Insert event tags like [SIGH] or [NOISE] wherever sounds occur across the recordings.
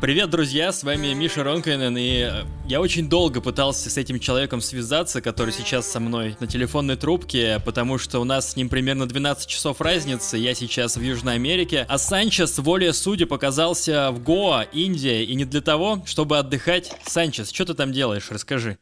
Привет, друзья, с вами Миша Ронкайнен, и э, я очень долго пытался с этим человеком связаться, который сейчас со мной на телефонной трубке, потому что у нас с ним примерно 12 часов разницы, я сейчас в Южной Америке, а Санчес, воле судьи, показался в Гоа, Индия, и не для того, чтобы отдыхать. Санчес, что ты там делаешь, расскажи.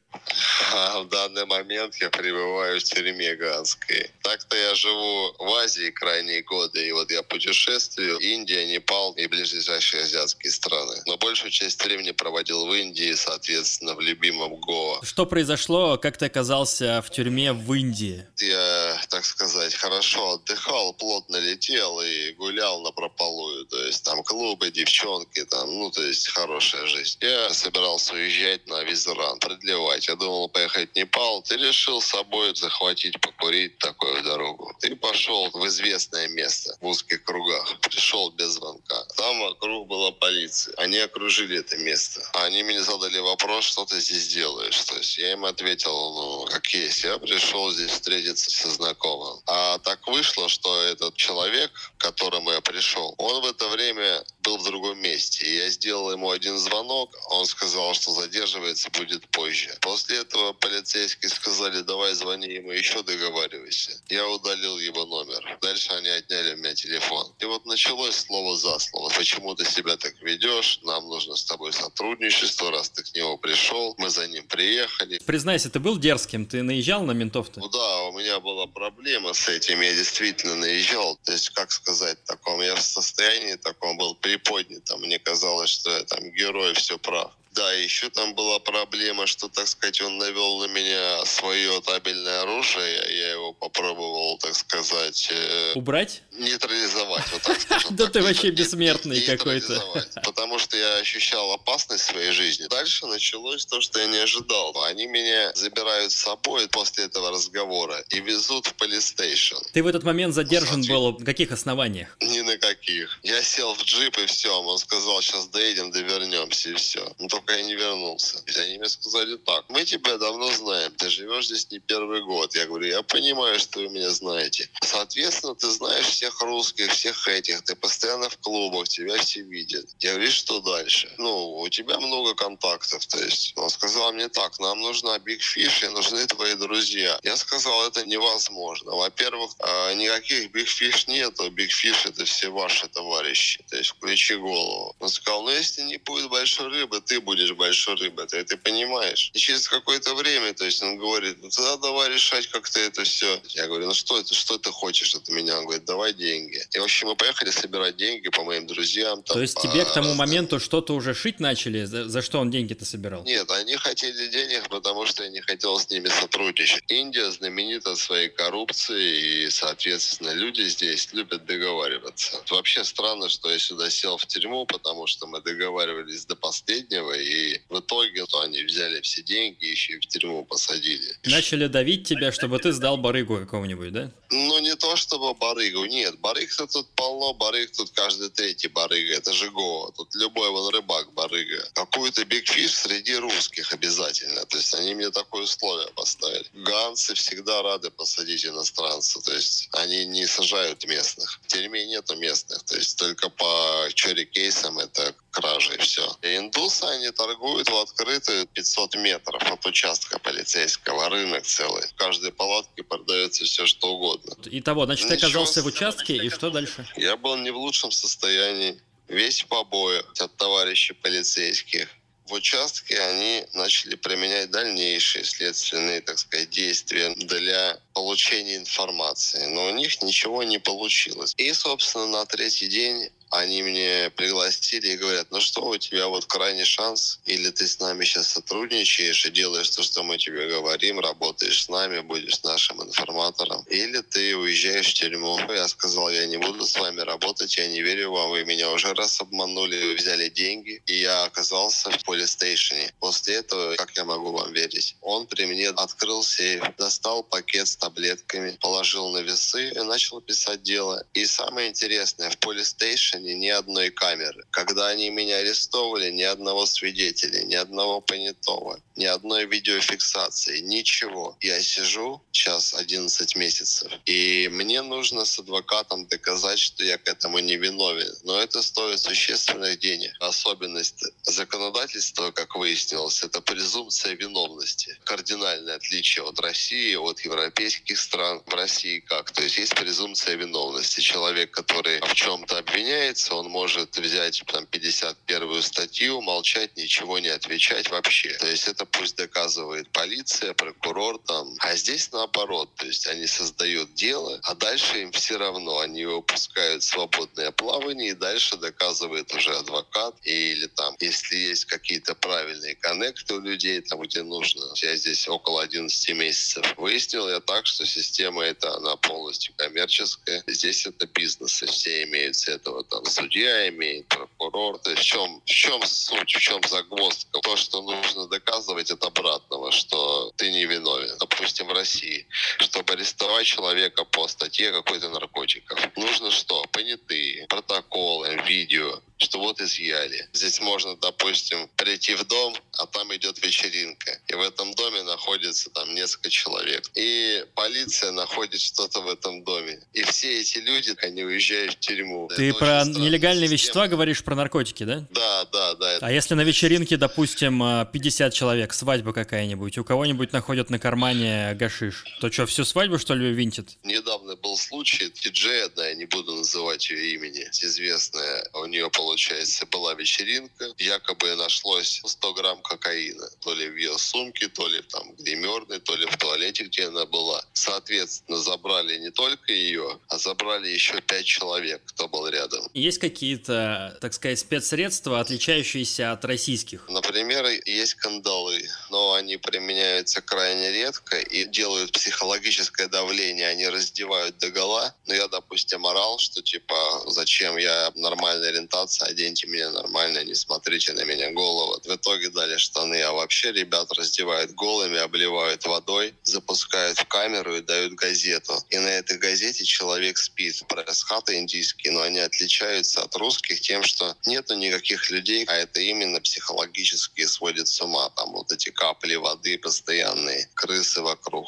А [LAUGHS] в данный момент я пребываю в тюрьме Ганской. Так-то я живу в Азии крайние годы, и вот я путешествую Индия, Непал и ближайшие азиатские страны. Но большую часть времени проводил в Индии, соответственно, в любимом Гоа. Что произошло, как ты оказался в тюрьме в Индии? Я, так сказать, хорошо отдыхал, плотно летел и гулял на прополую. То есть там клубы, девчонки, там, ну, то есть хорошая жизнь. Я собирался уезжать на Визран, продлевать. Я думал поехать в Непал. Ты решил с собой захватить, покурить такую дорогу. Ты пошел в известное место в узких кругах. Пришел без звонка. Там вокруг была полиция. Они окружили это место. Они мне задали вопрос, что ты здесь делаешь. То есть я им ответил, ну, как есть. Я пришел здесь встретиться со знакомым. А так вышло, что этот человек, к которому я пришел, он в это время был в другом месте. И я сделал ему один звонок, он сказал, что задерживается будет позже. После этого полицейские сказали, давай звони ему еще, договаривайся. Я удалил его номер. Дальше они отняли у меня телефон. И вот началось слово за слово. Почему ты себя так ведешь? Нам нужно с тобой сотрудничество, раз ты к нему пришел. Мы за ним приехали. Признайся, ты был дерзким? Ты наезжал на ментов-то? Ну да, у меня была проблема с этим. Я действительно наезжал. То есть, как сказать, таком я в состоянии таком был при приподнято. Мне казалось, что я там герой, все прав. Да, еще там была проблема, что, так сказать, он навел на меня свое табельное оружие. Я его попробовал, так сказать... Э, Убрать? Нейтрализовать, вот так [LAUGHS] скажем. Да ты вообще бессмертный какой-то. Потому что я ощущал опасность в своей жизни. Дальше началось то, что я не ожидал. Они меня забирают с собой после этого разговора и везут в полистейшн. Ты в этот момент задержан был на каких основаниях? Ни на каких. Я сел в джип и все. Он сказал, сейчас доедем, довернемся и все. Ну, только я не вернулся. Они мне сказали так, мы тебя давно знаем, ты живешь здесь не первый год. Я говорю, я понимаю, что вы меня знаете. Соответственно, ты знаешь всех русских, всех этих, ты постоянно в клубах, тебя все видят. Я говорю, что дальше? Ну, у тебя много контактов, то есть он сказал мне так, нам нужна Big Fish и нужны твои друзья. Я сказал, это невозможно. Во-первых, а, никаких Big Fish нету, Big Fish это все ваши товарищи, то есть включи голову. Он сказал, ну если не будет большой рыбы, ты будешь большой рыбой, ты это понимаешь. И через какое-то время, то есть он говорит, ну тогда давай решать как-то это все. Я говорю, ну что это, что ты хочешь от меня? Он говорит, давай деньги. И в общем мы поехали собирать деньги по моим друзьям. Там, то есть тебе к тому моменту что-то уже шить начали? За, за что он деньги-то собирал? Нет, они хотели денег, потому что я не хотел с ними сотрудничать. Индия знаменита своей коррупцией, и, соответственно, люди здесь любят договариваться. Вообще странно, что я сюда сел в тюрьму, потому что мы договаривались до последнего, и и в итоге то они взяли все деньги, еще и в тюрьму посадили. Начали давить тебя, чтобы ты сдал барыгу какого-нибудь, да? Ну, не то чтобы барыгу, нет. Барыг-то тут полно, барыг тут каждый третий барыга. Это же Гоа. Тут любой вон рыбак барыга. Какую-то бигфиш среди русских обязательно. То есть они мне такое условие поставили. Ганцы всегда рады посадить иностранца. То есть они не сажают местных. В тюрьме нету местных. То есть только по чори кейсам это кражи и все. И индусы, они торгуют в открытую 500 метров от участка полицейского. Рынок целый. В каждой палатке продается все, что угодно. Итого, значит, ты оказался в участке, и что дальше? Я был не в лучшем состоянии. Весь побои от товарищей полицейских в участке они начали применять дальнейшие следственные, так сказать, действия для получения информации. Но у них ничего не получилось. И, собственно, на третий день они мне пригласили и говорят, ну что, у тебя вот крайний шанс, или ты с нами сейчас сотрудничаешь и делаешь то, что мы тебе говорим, работаешь с нами, будешь нашим информатором, или ты уезжаешь в тюрьму. Я сказал, я не буду с вами работать, я не верю вам, вы меня уже раз обманули, вы взяли деньги, и я оказался в полистейшене. После этого, как я могу вам верить? Он при мне открыл сейф, достал пакет с таблетками, положил на весы и начал писать дело. И самое интересное, в полистейшене нарушения ни одной камеры. Когда они меня арестовывали, ни одного свидетеля, ни одного понятого, ни одной видеофиксации, ничего. Я сижу сейчас 11 месяцев, и мне нужно с адвокатом доказать, что я к этому не виновен. Но это стоит существенных денег. Особенность законодательства, как выяснилось, это презумпция виновности. Кардинальное отличие от России, от европейских стран. В России как? То есть есть презумпция виновности. Человек, который в чем-то обвиняется, он может взять там 51 статью, молчать, ничего не отвечать вообще. То есть это пусть доказывает полиция, прокурор там. А здесь наоборот. То есть они создают дело, а дальше им все равно. Они его пускают в свободное плавание, и дальше доказывает уже адвокат. Или там, если есть какие-то правильные коннекты у людей, там, где нужно. Я здесь около 11 месяцев. Выяснил я так, что система эта, она полностью коммерческая. Здесь это бизнес, и все имеют этого. Там судья имеет, прокурор. То есть в чем, в чем суть, в чем загвоздка? То, что нужно доказывать от обратного, что ты не виновен. Допустим, в России. Чтобы арестовать человека по статье какой-то наркотиков. Нужно что? Понятые, протоколы, видео, что вот изъяли. Здесь можно, допустим, прийти в дом, а там идет вечеринка. И в этом доме находится там несколько человек. И полиция находит что-то в этом доме. И все эти люди, они уезжают в тюрьму. Ты это про нелегальные система. вещества говоришь, про наркотики, да? Да, да, да. Это... А если на вечеринке, допустим, 50 человек, свадьба какая-нибудь, у кого-нибудь находят на кармане гашиш, то что, всю свадьбу, что ли, винтит? Недавно был случай, диджей одна, я не буду называть ее имени, известная, у нее, получается, была вечеринка, якобы нашлось 100 грамм кокаина, то ли в ее сумке, то ли там гримерной, то ли в туалете, где она была. Соответственно, забрали не только ее, а забрали еще пять человек, кто был рядом. Есть какие-то, так сказать, спецсредства, отличающиеся от российских? Например, есть кандалы, но они применяются крайне редко и делают психологическое давление, они раздевают до гола. Но я, допустим, орал, что типа, зачем я нормальная ориентация, оденьте меня нормально, не смотрите на меня голову. В итоге дали штаны, а вообще ребят раздевают голыми, обливают водой, запускают в камеру и дают газету. И на этой газете человек спит. Пресс-хаты индийские, но они отличаются от русских тем, что нету никаких людей, а это именно психологически сводит с ума. Там вот эти капли воды постоянные, крысы вокруг.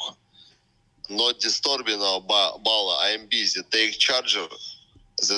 Not disturbing ball, I'm busy, take charger.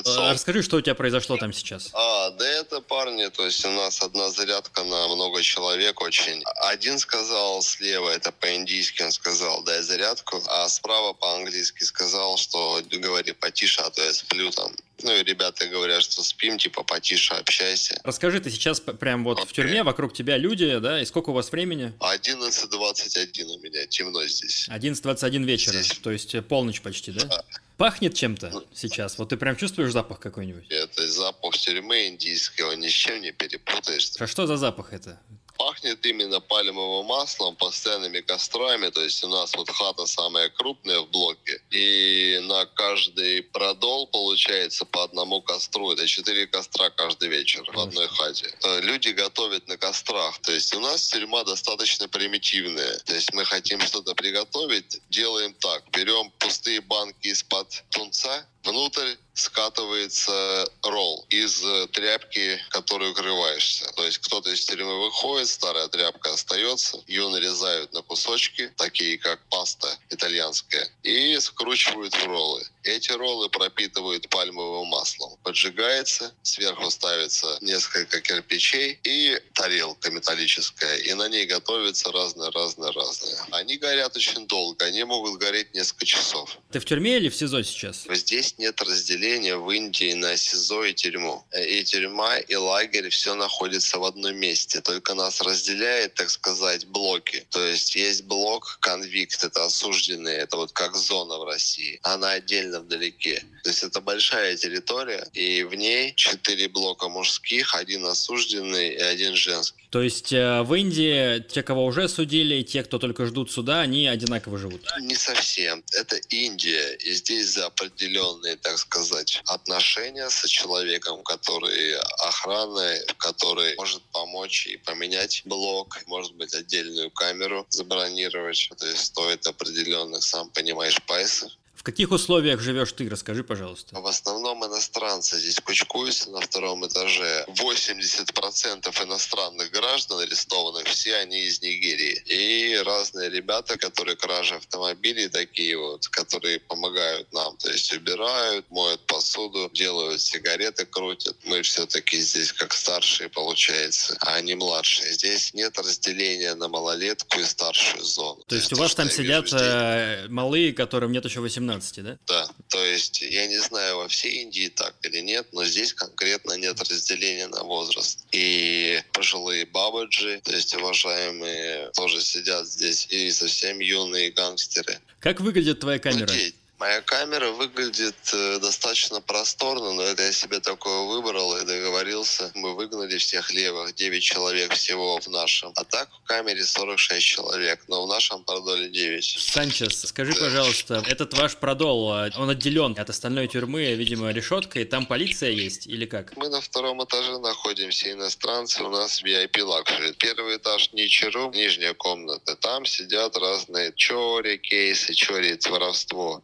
А, расскажи, что у тебя произошло там сейчас. А, да это парни, то есть у нас одна зарядка на много человек очень. Один сказал слева, это по-индийски он сказал, дай зарядку, а справа по-английски сказал, что говори потише, а то я сплю там. Ну и ребята говорят, что спим, типа потише общайся. Расскажи, ты сейчас прям вот okay. в тюрьме, вокруг тебя люди, да, и сколько у вас времени? 11.21 у меня, темно здесь. 11.21 вечера, здесь. то есть полночь почти, да? Да. Пахнет чем-то ну, сейчас? Вот ты прям чувствуешь запах какой-нибудь? Это запах тюрьмы индийского, ни с чем не перепутаешь. А что за запах это? Пахнет именно пальмовым маслом, постоянными кострами. То есть у нас вот хата самая крупная в блоке. И на каждый продол получается по одному костру. Это четыре костра каждый вечер в одной хате. Э, люди готовят на кострах. То есть у нас тюрьма достаточно примитивная. То есть мы хотим что-то приготовить, делаем так. Берем пустые банки из-под тунца, внутрь скатывается ролл из э, тряпки, которой укрываешься. То есть кто-то из тюрьмы выходит, старая тряпка остается, ее нарезают на кусочки, такие как паста итальянская, и скручивают в роллы. Эти роллы пропитывают пальмовым маслом. Поджигается, сверху ставится несколько кирпичей и тарелка металлическая, и на ней готовится разное-разное-разное. Они горят очень долго, они могут гореть несколько часов. Ты в тюрьме или в СИЗО сейчас? Здесь нет разделения в Индии на СИЗО и тюрьму. И тюрьма, и лагерь, все находится в одном месте. Только нас разделяет, так сказать, блоки. То есть есть блок конвикт, это осужденные, это вот как зона в России. Она отдельно вдалеке. То есть это большая территория, и в ней четыре блока мужских, один осужденный и один женский. То есть э, в Индии те, кого уже судили, и те, кто только ждут суда, они одинаково живут? Не совсем. Это Индия, и здесь за определенные, так сказать, отношения с человеком, который охраны, который может помочь и поменять блок, может быть, отдельную камеру забронировать. То есть стоит определенных, сам понимаешь, пайсов В каких условиях живешь ты? Расскажи, пожалуйста. В основном иностранцы здесь кучкуются на втором этаже. 80% иностранных граждан арестованных, все они из Нигерии. И разные ребята, которые кражи автомобилей такие вот, которые помогают нам. То есть убирают, моют посуду, делают сигареты, крутят. Мы все-таки здесь как старшие, получается, а они младшие. Здесь нет разделения на малолетку и старшую зону. То есть у вас там сидят э, малые, которым нет еще 18, да? Да. То есть я не знаю, во всей Индии так или нет, но здесь конкретно нет разделения на возраст. И пожилые бабаджи, то есть уважаемые, тоже сидят здесь, и совсем юные гангстеры. Как выглядит твоя камера? Ну, Моя камера выглядит э, достаточно просторно, но это я себе такое выбрал и договорился. Мы выгнали всех левых, 9 человек всего в нашем. А так в камере 46 человек, но в нашем продоле 9. Санчес, скажи, да. пожалуйста, этот ваш продол, а, он отделен от остальной тюрьмы, видимо, решеткой, там полиция есть или как? Мы на втором этаже находимся, иностранцы, у нас VIP luxury. Первый этаж नीचे room, нижняя комната. Там сидят разные चोरी кейсы, चोरी, воровство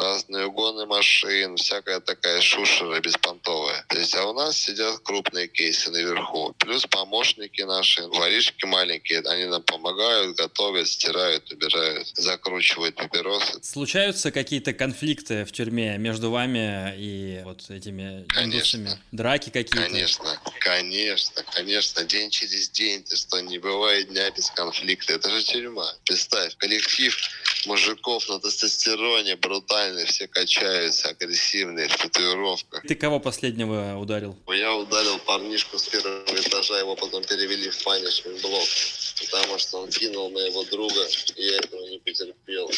разные угоны машин, всякая такая шушера беспонтовая. То есть, а у нас сидят крупные кейсы наверху. Плюс помощники наши, воришки маленькие, они нам помогают, готовят, стирают, убирают, закручивают папиросы. Случаются какие-то конфликты в тюрьме между вами и вот этими конечно. Драки какие-то? Конечно, конечно, конечно. День через день, ты что, не бывает дня без конфликта. Это же тюрьма. Представь, коллектив мужиков на тестостероне, брутальные, все качаются, агрессивные, в татуировках. Ты кого последнего ударил? Я ударил парнишку с первого этажа, его потом перевели в панишмент блок, потому что он кинул моего друга, и я этого не потерпел.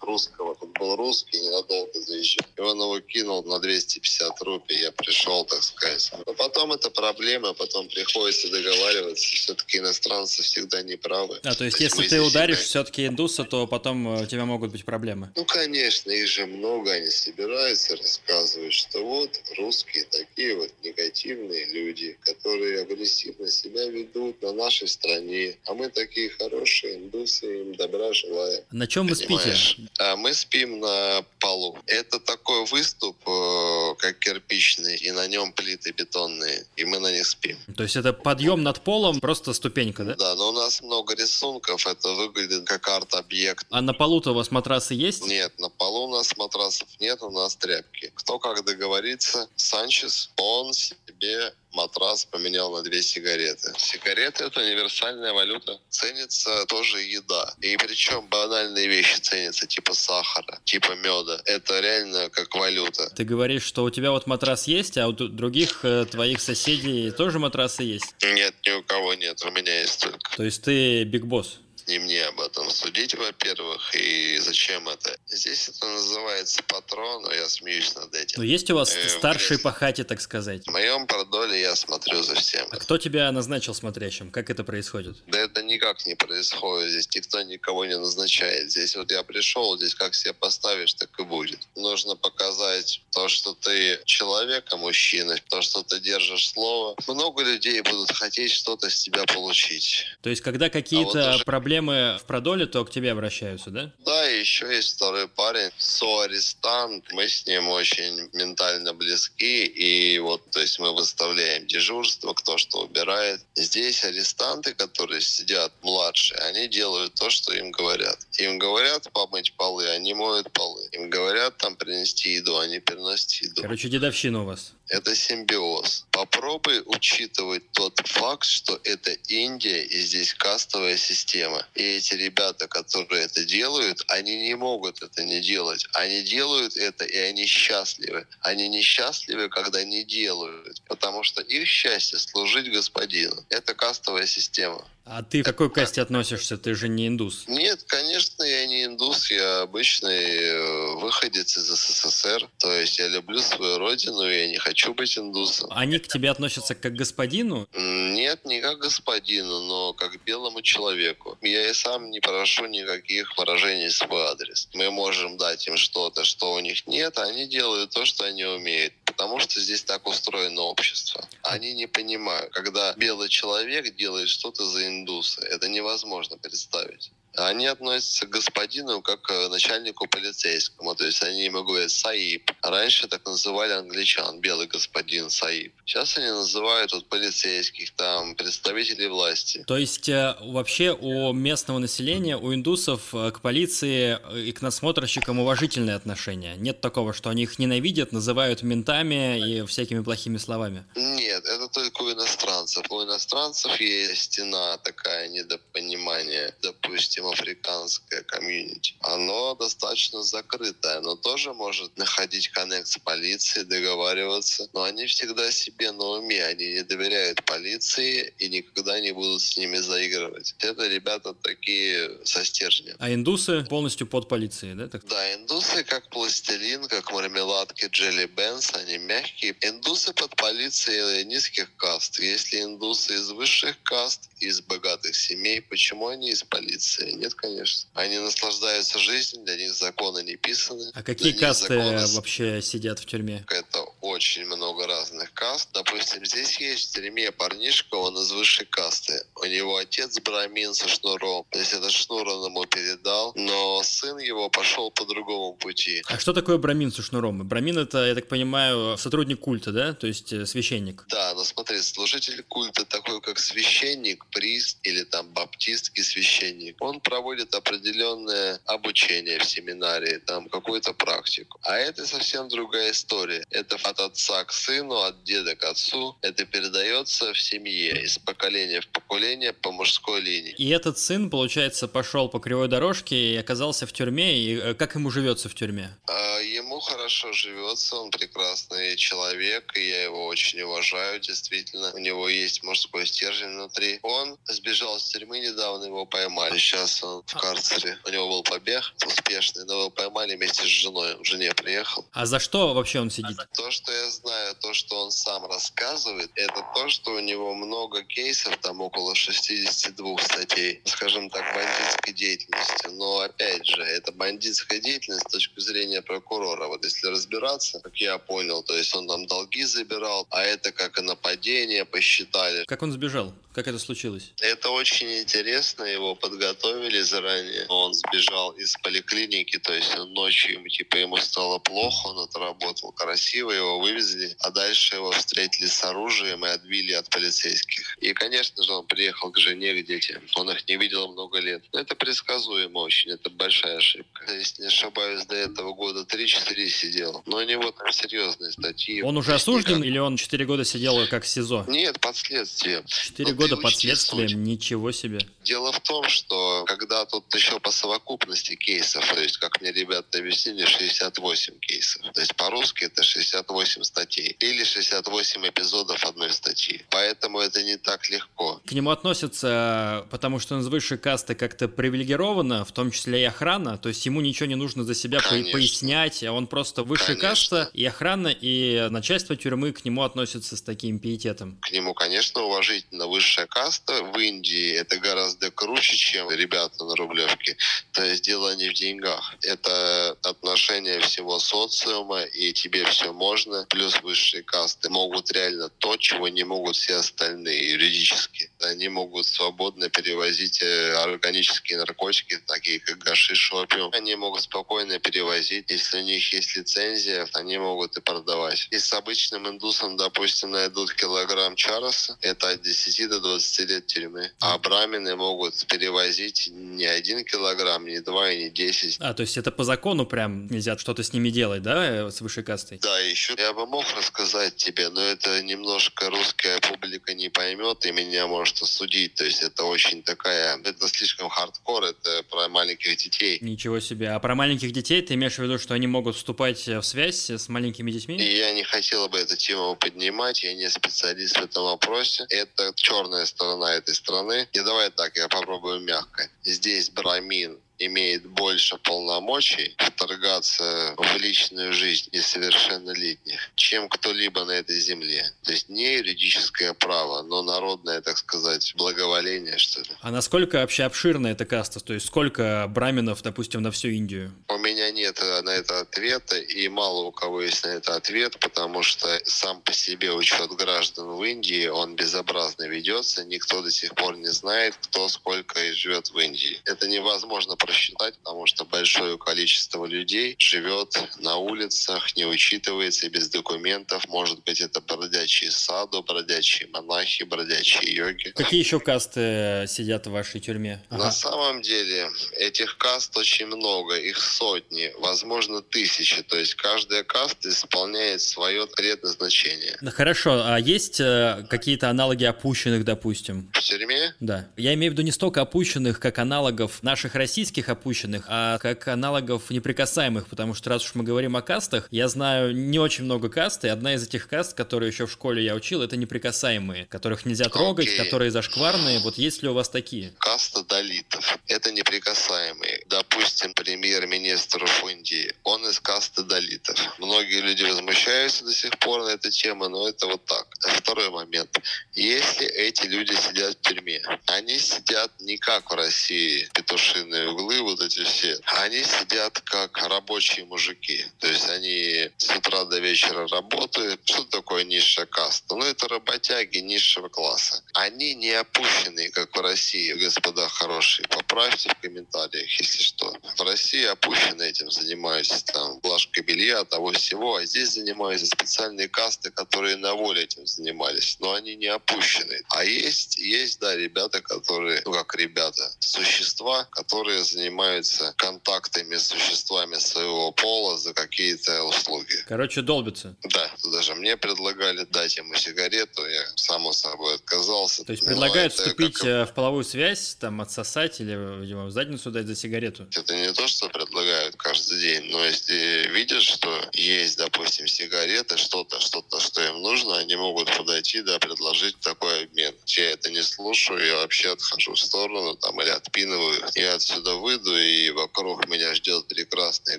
Русского, тут был русский, ненадолго заезжал. И он его кинул на 250 рупий, я пришел, так сказать. Но потом это проблема, потом приходится договариваться. Все-таки иностранцы всегда не правы. А, то есть, если ты ударишь все-таки индуса, то потом э, у тебя могут быть проблемы? Ну, конечно, их же много, они собираются, рассказывают, что вот русские такие вот негативные люди, которые агрессивно себя ведут на нашей стране, а мы такие хорошие индусы, им добра желаем. На чем вы Понимаешь? спите? А мы спим на полу. Это такой выступ, э, как кирпичный, и на нем плиты бетонные, и мы на них спим. То есть это подъем над полом, просто ступенька, да? Да, но у нас много рисунков, это выглядит как арт-объект. А на полу-то у вас матрасы есть? Нет, на полу у нас матрасов нет, у нас тряпки. Кто как договорится, Санчес, он себе матрас поменял на две сигареты. Сигареты — это универсальная валюта. Ценится тоже еда. И причем банальные вещи ценятся, типа сахара, типа меда. Это реально как валюта. Ты говоришь, что у тебя вот матрас есть, а у других э, твоих соседей тоже матрасы есть? Нет, ни у кого нет, у меня есть только. То есть ты биг босс? Не мне об этом судить, во-первых, и зачем это. Здесь это называется патрон, но я смеюсь над этим. Но есть у вас э, старший по хате, так сказать? В моем продоле я смотрю за всем. А кто тебя назначил смотрящим? Как это происходит? Да это никак не происходит. Здесь никто никого не назначает. Здесь вот я пришел, здесь как себя поставишь, так и будет. Нужно показать то, что ты человек, а мужчина, то, что ты держишь слово. Много людей будут хотеть что-то с тебя получить. То есть, когда какие-то а вот даже... проблемы проблемы в продоле, то к тебе обращаются, да? Да, и еще есть второй парень, соарестант. Мы с ним очень ментально близки. И вот, то есть мы выставляем дежурство, кто что убирает. Здесь арестанты, которые сидят младшие, они делают то, что им говорят. Им говорят помыть полы, они моют полы. Им говорят там принести еду, они приносят еду. Короче, дедовщина у вас это симбиоз. Попробуй учитывать тот факт, что это Индия и здесь кастовая система. И эти ребята, которые это делают, они не могут это не делать. Они делают это, и они счастливы. Они несчастливы, когда не делают, потому что их счастье служить господину. Это кастовая система. А ты к какой касте относишься? Ты же не индус. Нет, конечно, я не индус. Я обычный э, выходец из СССР. То есть я люблю свою родину, я не хочу быть индусом. Они к тебе относятся как к господину? Нет, не как к господину, но как белому человеку. Я и сам не прошу никаких выражений в свой адрес. Мы можем дать им что-то, что у них нет, а они делают то, что они умеют потому что здесь так устроено общество. Они не понимают, когда белый человек делает что-то за индуса, это невозможно представить. Они относятся к господину как к начальнику полицейскому. То есть они ему говорят «Саиб». Раньше так называли англичан, белый господин Саиб. Сейчас они называют вот полицейских, там, представителей власти. То есть э, вообще у местного населения, у индусов э, к полиции и к насмотрщикам уважительное отношение? Нет такого, что они их ненавидят, называют ментами и всякими плохими словами? Нет, это только у иностранцев. У иностранцев есть стена такая недопонимание, допустим, африканское комьюнити. Оно достаточно закрытое, оно тоже может находить коннект с полицией, договариваться, но они всегда себе на уме, они не доверяют полиции и никогда не будут с ними заигрывать. Это ребята такие со стержнем. А индусы полностью под полицией, да? Так? Да, индусы как пластилин, как мармеладки Джелли Бенс, они мягкие. Индусы под полицией низких каст. Если индусы из высших каст, из богатых семей, почему они из полиции? Нет, конечно. Они наслаждаются жизнью, для них законы не писаны. А какие касты законы... вообще сидят в тюрьме? Это очень много разных каст. Допустим, здесь есть в тюрьме парнишка, он из высшей касты. У него отец брамин со шнуром. То есть этот шнур он ему передал, но сын его пошел по другому пути. А что такое брамин со шнуром? Брамин это, я так понимаю, сотрудник культа, да? То есть э, священник. Да, но смотри, служитель культа такой, как священник, прист или там баптистский священник. Он проводит определенное обучение в семинарии, там какую-то практику. А это совсем другая история. Это от отца к сыну, от деда к отцу. Это передается в семье из поколения в поколение по мужской линии. И этот сын, получается, пошел по кривой дорожке и оказался в тюрьме. И э, как ему живется в тюрьме? А, ему хорошо живется, он прекрасный человек, и я его очень уважаю, действительно. У него есть мужской стержень внутри. Он сбежал с тюрьмы недавно, его поймали. Сейчас он в карцере. У него был побег успешный, но его поймали вместе с женой. Он жене приехал. А за что вообще он сидит? То, что я знаю, то, что он сам рассказывает, это то, что у него много кейсов, там около 62 статей, скажем так, бандитской деятельности. Но опять же, это бандитская деятельность с точки зрения прокурора. Вот если разбираться, как я понял, то есть он там долги забирал, а это как и нападение посчитали. Как он сбежал? Как это случилось? Это очень интересно, его подготовили заранее. Он сбежал из поликлиники, то есть ночью ему, типа, ему стало плохо, он отработал красиво, его вывезли, а дальше его встретили с оружием и отбили от полицейских. И, конечно же, он приехал к жене, к детям. Он их не видел много лет. Но это предсказуемо очень, это большая ошибка. Если не ошибаюсь, до этого года 3-4 сидел. Но у него там серьезные статьи. Он уже осужден или он 4 года сидел как СИЗО? Нет, под следствием. 4 года года под следствием, суть. ничего себе. Дело в том, что когда тут еще по совокупности кейсов, то есть, как мне ребята объяснили, 68 кейсов. То есть по-русски это 68 статей. Или 68 эпизодов одной статьи. Поэтому это не так легко. К нему относятся, потому что он из высшей касты как-то привилегировано, в том числе и охрана. То есть ему ничего не нужно за себя Конечно. пояснять, а он просто высшая Конечно. каста, и охрана, и начальство тюрьмы к нему относятся с таким пиететом. К нему, конечно, уважительно высшая высшая каста в Индии это гораздо круче, чем ребята на Рублевке. То есть дело не в деньгах. Это отношение всего социума, и тебе все можно. Плюс высшие касты могут реально то, чего не могут все остальные юридически. Они могут свободно перевозить э, органические наркотики, такие как гашиш, опиум. Они могут спокойно перевозить. Если у них есть лицензия, они могут и продавать. И с обычным индусом, допустим, найдут килограмм чароса, это от 10 до 20 лет тюрьмы. А брамины могут перевозить не один килограмм, не два и не десять. А, то есть это по закону прям нельзя что-то с ними делать, да, э, с высшей кастой? Да, еще я бы мог рассказать тебе, но это немножко русская публика не поймет и меня может осудить. То есть это очень такая, это слишком хардкор, это про маленьких детей. Ничего себе. А про маленьких детей ты имеешь в виду, что они могут вступать в связь с маленькими детьми? И я не хотела бы эту тему поднимать, я не специалист в этом вопросе. Это черная сторона этой страны. И давай так, я попробую мягко. Здесь брамин имеет больше полномочий вторгаться в личную жизнь несовершеннолетних, чем кто-либо на этой земле. То есть не юридическое право, но народное, так сказать, благоволение, что ли. А насколько вообще обширна эта каста? То есть сколько браминов, допустим, на всю Индию? У меня нет на это ответа, и мало у кого есть на это ответ, потому что сам по себе учет граждан в Индии, он безобразно ведется, никто до сих пор не знает, кто сколько и живет в Индии. Это невозможно просчитать, потому что большое количество людей живет на улицах, не учитывается без документов. Может быть, это бродячие саду, бродячие монахи, бродячие йоги. Какие еще касты сидят в вашей тюрьме? Ага. На самом деле этих каст очень много, их сотни, возможно тысячи. То есть каждая каста исполняет свое предназначение. Ну, хорошо, а есть э, какие-то аналоги опущенных, допустим? В тюрьме? Да. Я имею в виду не столько опущенных, как аналогов наших российских опущенных, а как аналогов неприкасаемых, потому что раз уж мы говорим о кастах, я знаю не очень много каст, и одна из этих каст, которые еще в школе я учил, это неприкасаемые, которых нельзя трогать, okay. которые зашкварные. Вот есть ли у вас такие? Каста далитов. Это неприкасаемые. Допустим, премьер-министр Индии, он из касты далитов. Многие люди возмущаются до сих пор на эту тему, но это вот так. Второй момент. Если эти люди сидят в тюрьме, они сидят не как в России, петушиные углы, вот эти все. Они сидят как рабочие мужики. То есть они с утра до вечера работают. Что такое низшая каста? Ну, это работяги низшего класса. Они не опущенные, как в России, господа хорошие. Поправьте в комментариях, если что. В России опущены этим занимаются там глажкой белья, того всего, а здесь занимаются специальные касты, которые на воле этим занимались, но они не опущены. А есть, есть, да, ребята, которые, ну как ребята, существа, которые занимаются контактами с существами своего пола за какие-то услуги. Короче, долбятся. Да, даже мне предлагали дать ему сигарету, я само собой отказался. То есть предлагают вступить как... Э, в половую связь, там отсосать или, видимо, в задницу дать за сигарету? Это не то, что предлагают каждый день, но если видят, что есть, допустим, сигареты, что-то, что-то, что им нужно, они могут подойти, да, предложить такой обмен. Я это не слушаю, я вообще отхожу в сторону там или отпинываю. Я отсюда выйду, и вокруг меня ждет прекрасный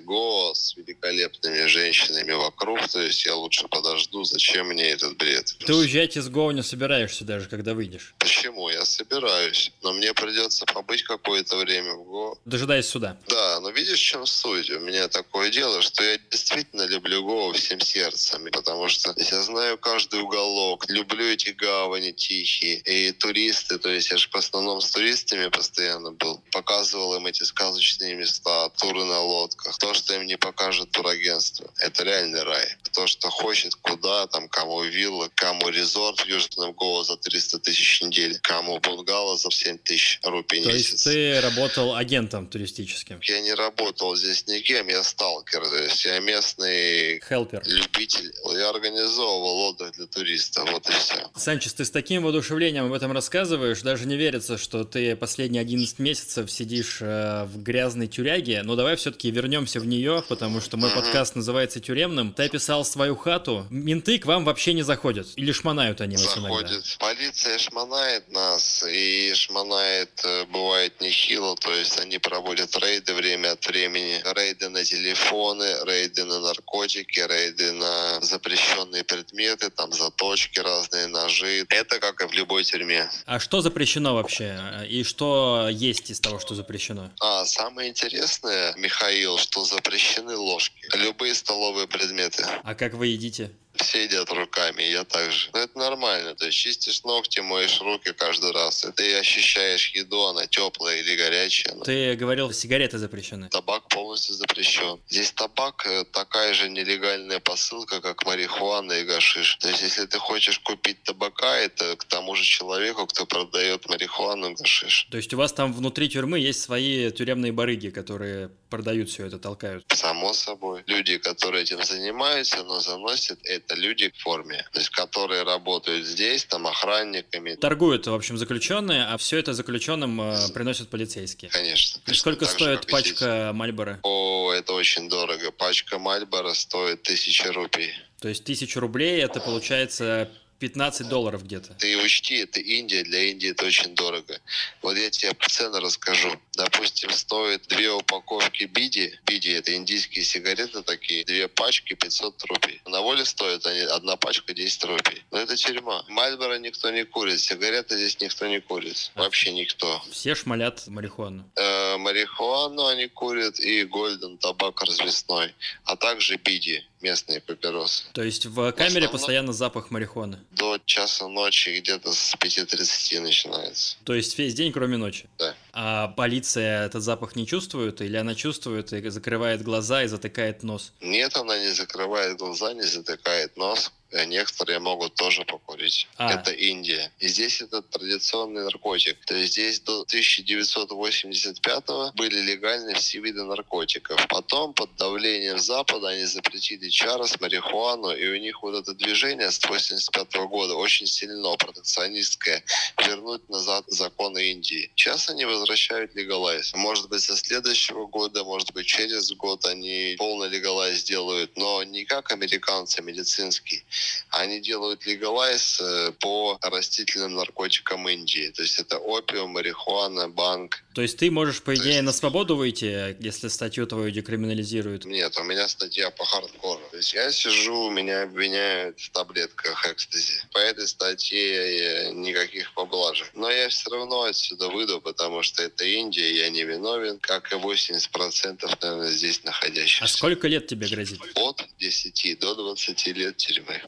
голос с великолепными женщинами вокруг, то есть я лучше подожду, зачем мне этот бред. Ты уезжать из Го не собираешься даже, когда выйдешь? Почему? Я собираюсь, но мне придется побыть какое-то время в Го. Дожидаясь суда. Да, но видишь, чем суть? У меня такое дело, что я действительно люблю Го всем сердцем, потому что я знаю каждый уголок, люблю эти гавани тихие, и туристы, то есть я же в основном с туристами постоянно был, показывал им эти сказочные места, туры на лодках, то, что им не покажет турагентство, это реальный рай. То, что хочет, куда, там, кому вилла, кому резорт в Южном Гоа за 300 тысяч в неделю, кому бунгало за 7 тысяч рупий в месяц. То есть ты работал агентом туристическим? Я не работал здесь никем, я сталкер, то есть я местный Хелпер. любитель. Я организовывал отдых для туристов, вот и все. Санчес, ты с таким воодушевлением об этом рассказываешь, даже не верится, что ты последние 11 месяцев сидишь э, в грязной тюряге, но давай все-таки вернемся в нее, потому что мой подкаст называется «Тюремным». Ты описал свою хату, менты к вам вообще не заходят, или шмонают они вас Заходят. Иногда? Полиция шмонает нас, и шмонает э, бывает нехило, то есть они проводят рейды время от времени, рейды на телефоны, рейды на наркотики, рейды на запрещенные предметы, там заточки разные, ножи. Это как и в любой тюрьме. А что запрещено вообще? И что есть из того, что запрещено? А, самое интересное, Михаил, что запрещены ложки. Любые столовые предметы. А как вы едите? Все едят руками, я также. Но это нормально, то есть чистишь ногти, моешь руки каждый раз, и ты ощущаешь еду, она теплая или горячая. Ты говорил, сигареты запрещены. Табак полностью запрещен. Здесь табак э, такая же нелегальная посылка, как марихуана и гашиш. То есть если ты хочешь купить табака, это к тому же человеку, кто продает марихуану и гашиш. То есть у вас там внутри тюрьмы есть свои тюремные барыги, которые продают все это, толкают? Само собой. Люди, которые этим занимаются, но заносят это люди в форме, то есть которые работают здесь, там охранниками. Торгуют, в общем, заключенные, а все это заключенным э, приносят полицейские. Конечно. И сколько стоит же, пачка Мальбора? О, это очень дорого. Пачка Мальбора стоит тысяча рупий. То есть тысяча рублей это получается 15 долларов где-то. Ты учти, это Индия, для Индии это очень дорого. Вот я тебе цены расскажу. Допустим, стоит две упаковки биди. Биди это индийские сигареты такие. Две пачки 500 рупий. На воле стоит они, одна пачка 10 рупий. Но это тюрьма. Мальборо никто не курит. Сигареты здесь никто не курит. Вообще никто. Все шмалят марихуану. Э, марихуану они курят и гольден, табак развесной. А также биди местные папиросы. То есть в камере основном- постоянно запах марихуаны. До часа ночи где-то с 5.30 начинается. То есть весь день, кроме ночи. Да. А полиция этот запах не чувствует, или она чувствует и закрывает глаза и затыкает нос? Нет, она не закрывает глаза, не затыкает нос. Э, Некоторые могут тоже покурить. А. Это Индия. И здесь это традиционный наркотик. То есть здесь до 1985 были легальны все виды наркотиков. Потом под давлением Запада они запретили чарос, марихуану, и у них вот это движение с 85 года очень сильно протекционистское. Вернуть назад законы Индии. Сейчас они возвращают легалайз. Может быть, со следующего года, может быть, через год они полный легалайз сделают, но не как американцы медицинский. Они делают легалайз э, по растительным наркотикам Индии. То есть это опиум, марихуана, банк. То есть ты можешь, по идее, есть- на свободу выйти, если статью твою декриминализируют? Нет, у меня статья по хардкору. То есть я сижу, меня обвиняют в таблетках экстази. По этой статье никаких поблажек. Но я все равно отсюда выйду, потому что это Индия, я не виновен, как и 80% наверное, здесь находящихся. А сколько лет тебе грозит? От 10 до 20 лет тюрьмы.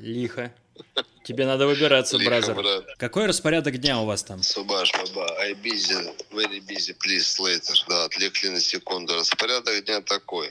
Лихо. Тебе надо выбираться, Лихо, бразер. брат. Какой распорядок дня у вас там? Субаш, баба, I busy, very busy, please, later. Да, отвлекли на секунду. Распорядок дня такой.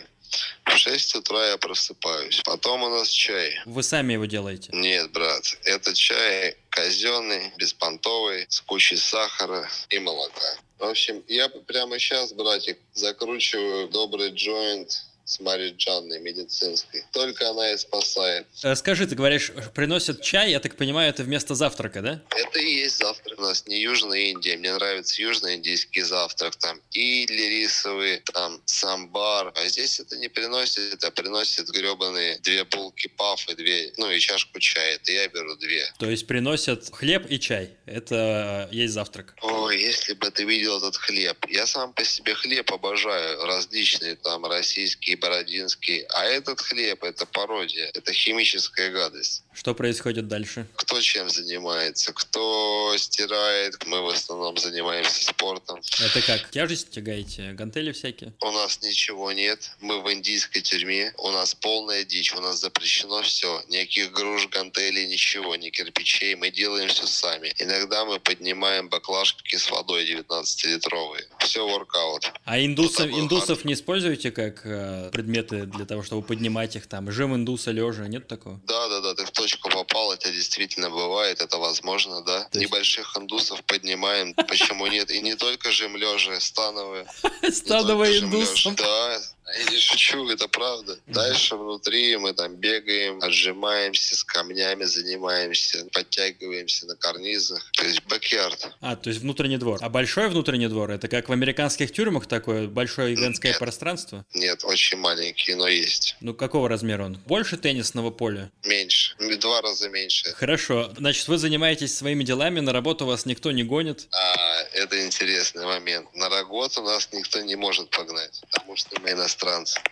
В 6 утра я просыпаюсь. Потом у нас чай. Вы сами его делаете? Нет, брат, это чай казенный, беспонтовый, с кучей сахара и молока. В общем, я прямо сейчас, братик, закручиваю добрый джойнт с Мариджанной медицинской. Только она и спасает. Э, Скажи, ты говоришь, приносят чай, я так понимаю, это вместо завтрака, да? Это и есть завтрак. У нас не Южная Индия. Мне нравится южноиндийский завтрак. Там идли рисовые, там самбар. А здесь это не приносит, а приносит гребаные две булки паф и две, ну и чашку чая. Это я беру две. То есть приносят хлеб и чай. Это есть завтрак. Ой, если бы ты видел этот хлеб. Я сам по себе хлеб обожаю. Различные там российские, бородинские. А этот хлеб, это пародия. Это химическая гадость. Что происходит дальше? Кто чем занимается? Кто стирает? Мы в основном занимаемся спортом. Это как? Тяжесть тягаете? Гантели всякие? У нас ничего нет. Мы в индийской тюрьме. У нас полная дичь. У нас запрещено все. Никаких груш, гантелей, ничего, ни кирпичей. Мы делаем все сами. Иногда мы поднимаем баклажки с водой 19-литровые. Все воркаут. А индусы, такое индусов не используете как э, предметы для того, чтобы поднимать их там? Жим индуса лежа, нет такого? Да, да, да, ты в точку попал, это действительно бывает, это возможно, да. То есть- Небольших индусов поднимаем, почему нет? И не только жим лежа, становые. [LAUGHS] Становые лежа. Да, я не шучу, это правда. Дальше внутри мы там бегаем, отжимаемся, с камнями занимаемся, подтягиваемся на карнизах. То есть бэкярд. А, то есть внутренний двор. А большой внутренний двор, это как в американских тюрьмах такое большое гигантское Нет. пространство? Нет, очень маленький, но есть. Ну, какого размера он? Больше теннисного поля? Меньше. В Два раза меньше. Хорошо. Значит, вы занимаетесь своими делами, на работу вас никто не гонит. А, это интересный момент. На работу нас никто не может погнать, потому что мы иностранцы.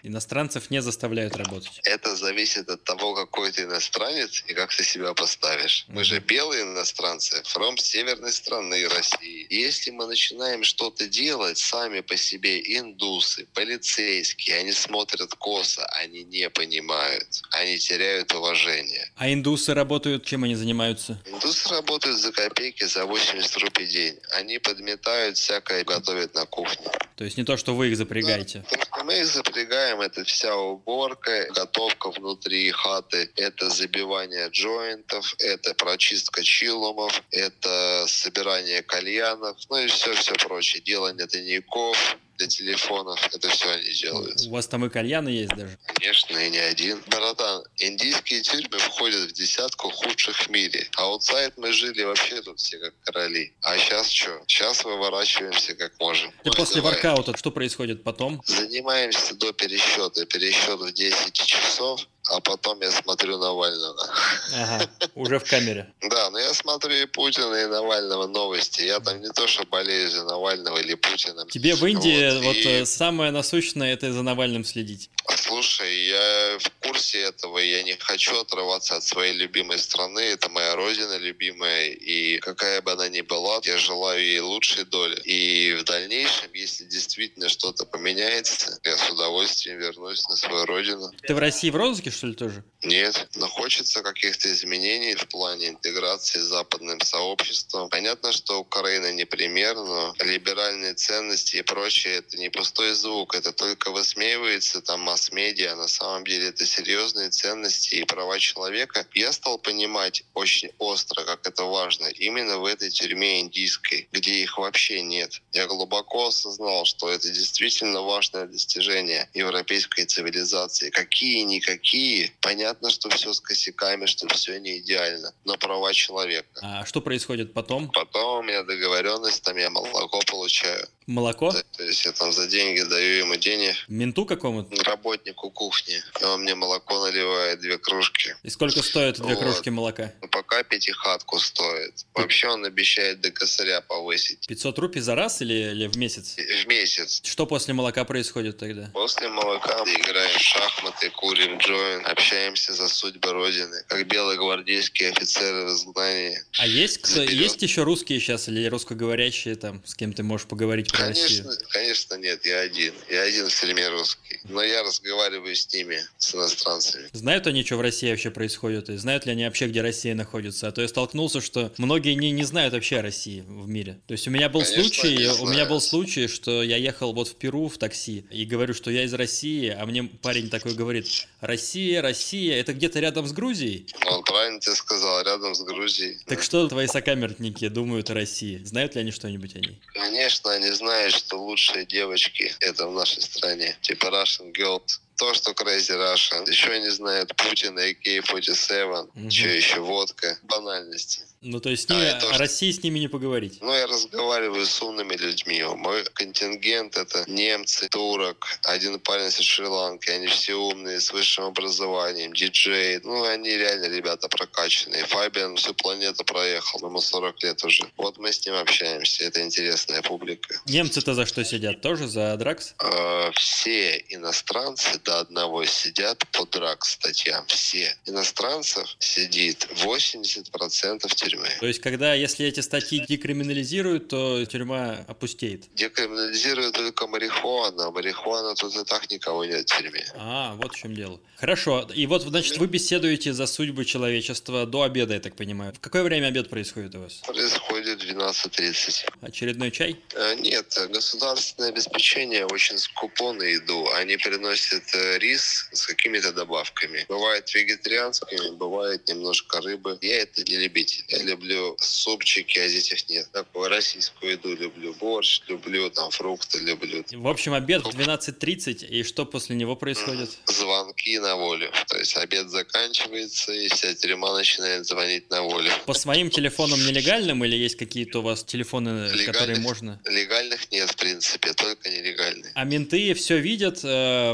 Иностранцев не заставляют работать. Это зависит от того, какой ты иностранец и как ты себя поставишь. Мы же белые иностранцы, from северной страны России. Если мы начинаем что-то делать сами по себе, индусы, полицейские, они смотрят косо, они не понимают, они теряют уважение. А индусы работают, чем они занимаются? Индусы работают за копейки, за 80 рублей в день. Они подметают всякое, готовят на кухне. То есть не то, что вы их запрягаете. Что мы их запрягаем, это вся уборка, готовка внутри хаты, это забивание джойнтов, это прочистка чилумов, это собирание кальянов, ну и все-все прочее. Делание тайников для телефонов, это все они делают. У вас там и кальяны есть даже. Конечно, и не один. Братан, индийские тюрьмы входят в десятку худших в мире. А Аутсайд мы жили вообще тут все как короли. А сейчас что? Сейчас выворачиваемся как можем. И Ой, после воркаута что происходит потом? Занимаемся до пересчета. Пересчет в 10 часов. А потом я смотрю Навального. Ага, [LAUGHS] уже в камере. Да, но я смотрю и Путина, и Навального новости. Я там не то, что болею за Навального или Путина. Тебе в Индии вот, вот и... самое насущное это за Навальным следить. Слушай, я в курсе этого, я не хочу отрываться от своей любимой страны, это моя родина любимая, и какая бы она ни была, я желаю ей лучшей доли. И в дальнейшем, если действительно что-то поменяется, я с удовольствием вернусь на свою родину. Ты в России в розыске, что ли, тоже? Нет, но хочется каких-то изменений в плане интеграции с западным сообществом. Понятно, что Украина не пример, но либеральные ценности и прочее, это не пустой звук, это только высмеивается там масс-медиа, на самом деле это серьезные ценности и права человека. Я стал понимать очень остро, как это важно, именно в этой тюрьме индийской, где их вообще нет. Я глубоко осознал, что это действительно важное достижение европейской цивилизации. Какие-никакие, понятно, что все с косяками, что все не идеально, но права человека. А что происходит потом? Потом у меня договоренность, там я молоко получаю. Молоко? То, то есть я там за деньги даю ему денег. Менту какому-то? Работнику кухни. И он мне молоко наливает, две кружки. И сколько стоит две вот. кружки молока? Ну, пока пятихатку стоит. Вообще он обещает до косаря повысить. 500 рупий за раз или, или в месяц? В месяц. Что после молока происходит тогда? После молока играем в шахматы, курим джойн, общаемся за судьбы Родины. Как белые гвардейские офицеры в изгнании. А есть кто? Есть еще русские сейчас или русскоговорящие там, с кем ты можешь поговорить про конечно, Россию? Конечно нет, я один. Я один в фильме русский. Но я разговариваю с ними, с иностранцами. Знают они, что в России вообще происходит? И знают ли они вообще, где Россия находится? А то я столкнулся, что многие не, не знают вообще о России в мире. То есть у меня был конечно, случай, у меня был случай, что я ехал вот в Перу в такси и говорю, что я из России, а мне парень такой говорит, Россия, Россия, это где-то рядом с Грузией? Он правильно тебе сказал, рядом с Грузией. Так да. что твои сокамерники думают о России? Знают ли они что-нибудь о ней? Конечно, они знают, что лучшие девочки это в нашей стране. Типа Russian Girls то, что Crazy Russia. Еще не знают Путин, AK-47, угу. что еще водка. Банальности. Ну, то есть с ними, а о России с ними не поговорить? Ну, я разговариваю с умными людьми. Мой контингент — это немцы, турок, один парень из Шри-Ланки. Они все умные, с высшим образованием, диджей. Ну, они реально ребята прокачанные. Фабиан всю планету проехал, ему 40 лет уже. Вот мы с ним общаемся. Это интересная публика. Немцы-то за что сидят? Тоже за дракс? Э, все иностранцы до одного сидят по дракс статьям. Все. Иностранцев сидит 80% тюрьмы тюрьмы. То есть, когда, если эти статьи декриминализируют, то тюрьма опустеет? Декриминализируют только марихуана. Марихуана тут и так никого нет в тюрьме. А, вот в чем дело. Хорошо. И вот, значит, вы беседуете за судьбы человечества до обеда, я так понимаю. В какое время обед происходит у вас? Происходит 12.30. Очередной чай? Э, нет, государственное обеспечение очень скупо на еду. Они приносят э, рис с какими-то добавками. Бывает вегетарианскими, бывает немножко рыбы. Я это не любитель. Я люблю супчики, а здесь их нет. Такую российскую еду люблю. Борщ люблю, там фрукты люблю. В общем, обед в 12.30, и что после него происходит? Звонки на волю. То есть обед заканчивается, и вся тюрьма начинает звонить на волю. По своим телефонам нелегальным или есть какие-то у вас телефоны, легальных, которые можно? Легальных нет, в принципе, только нелегальные. А менты все видят, э,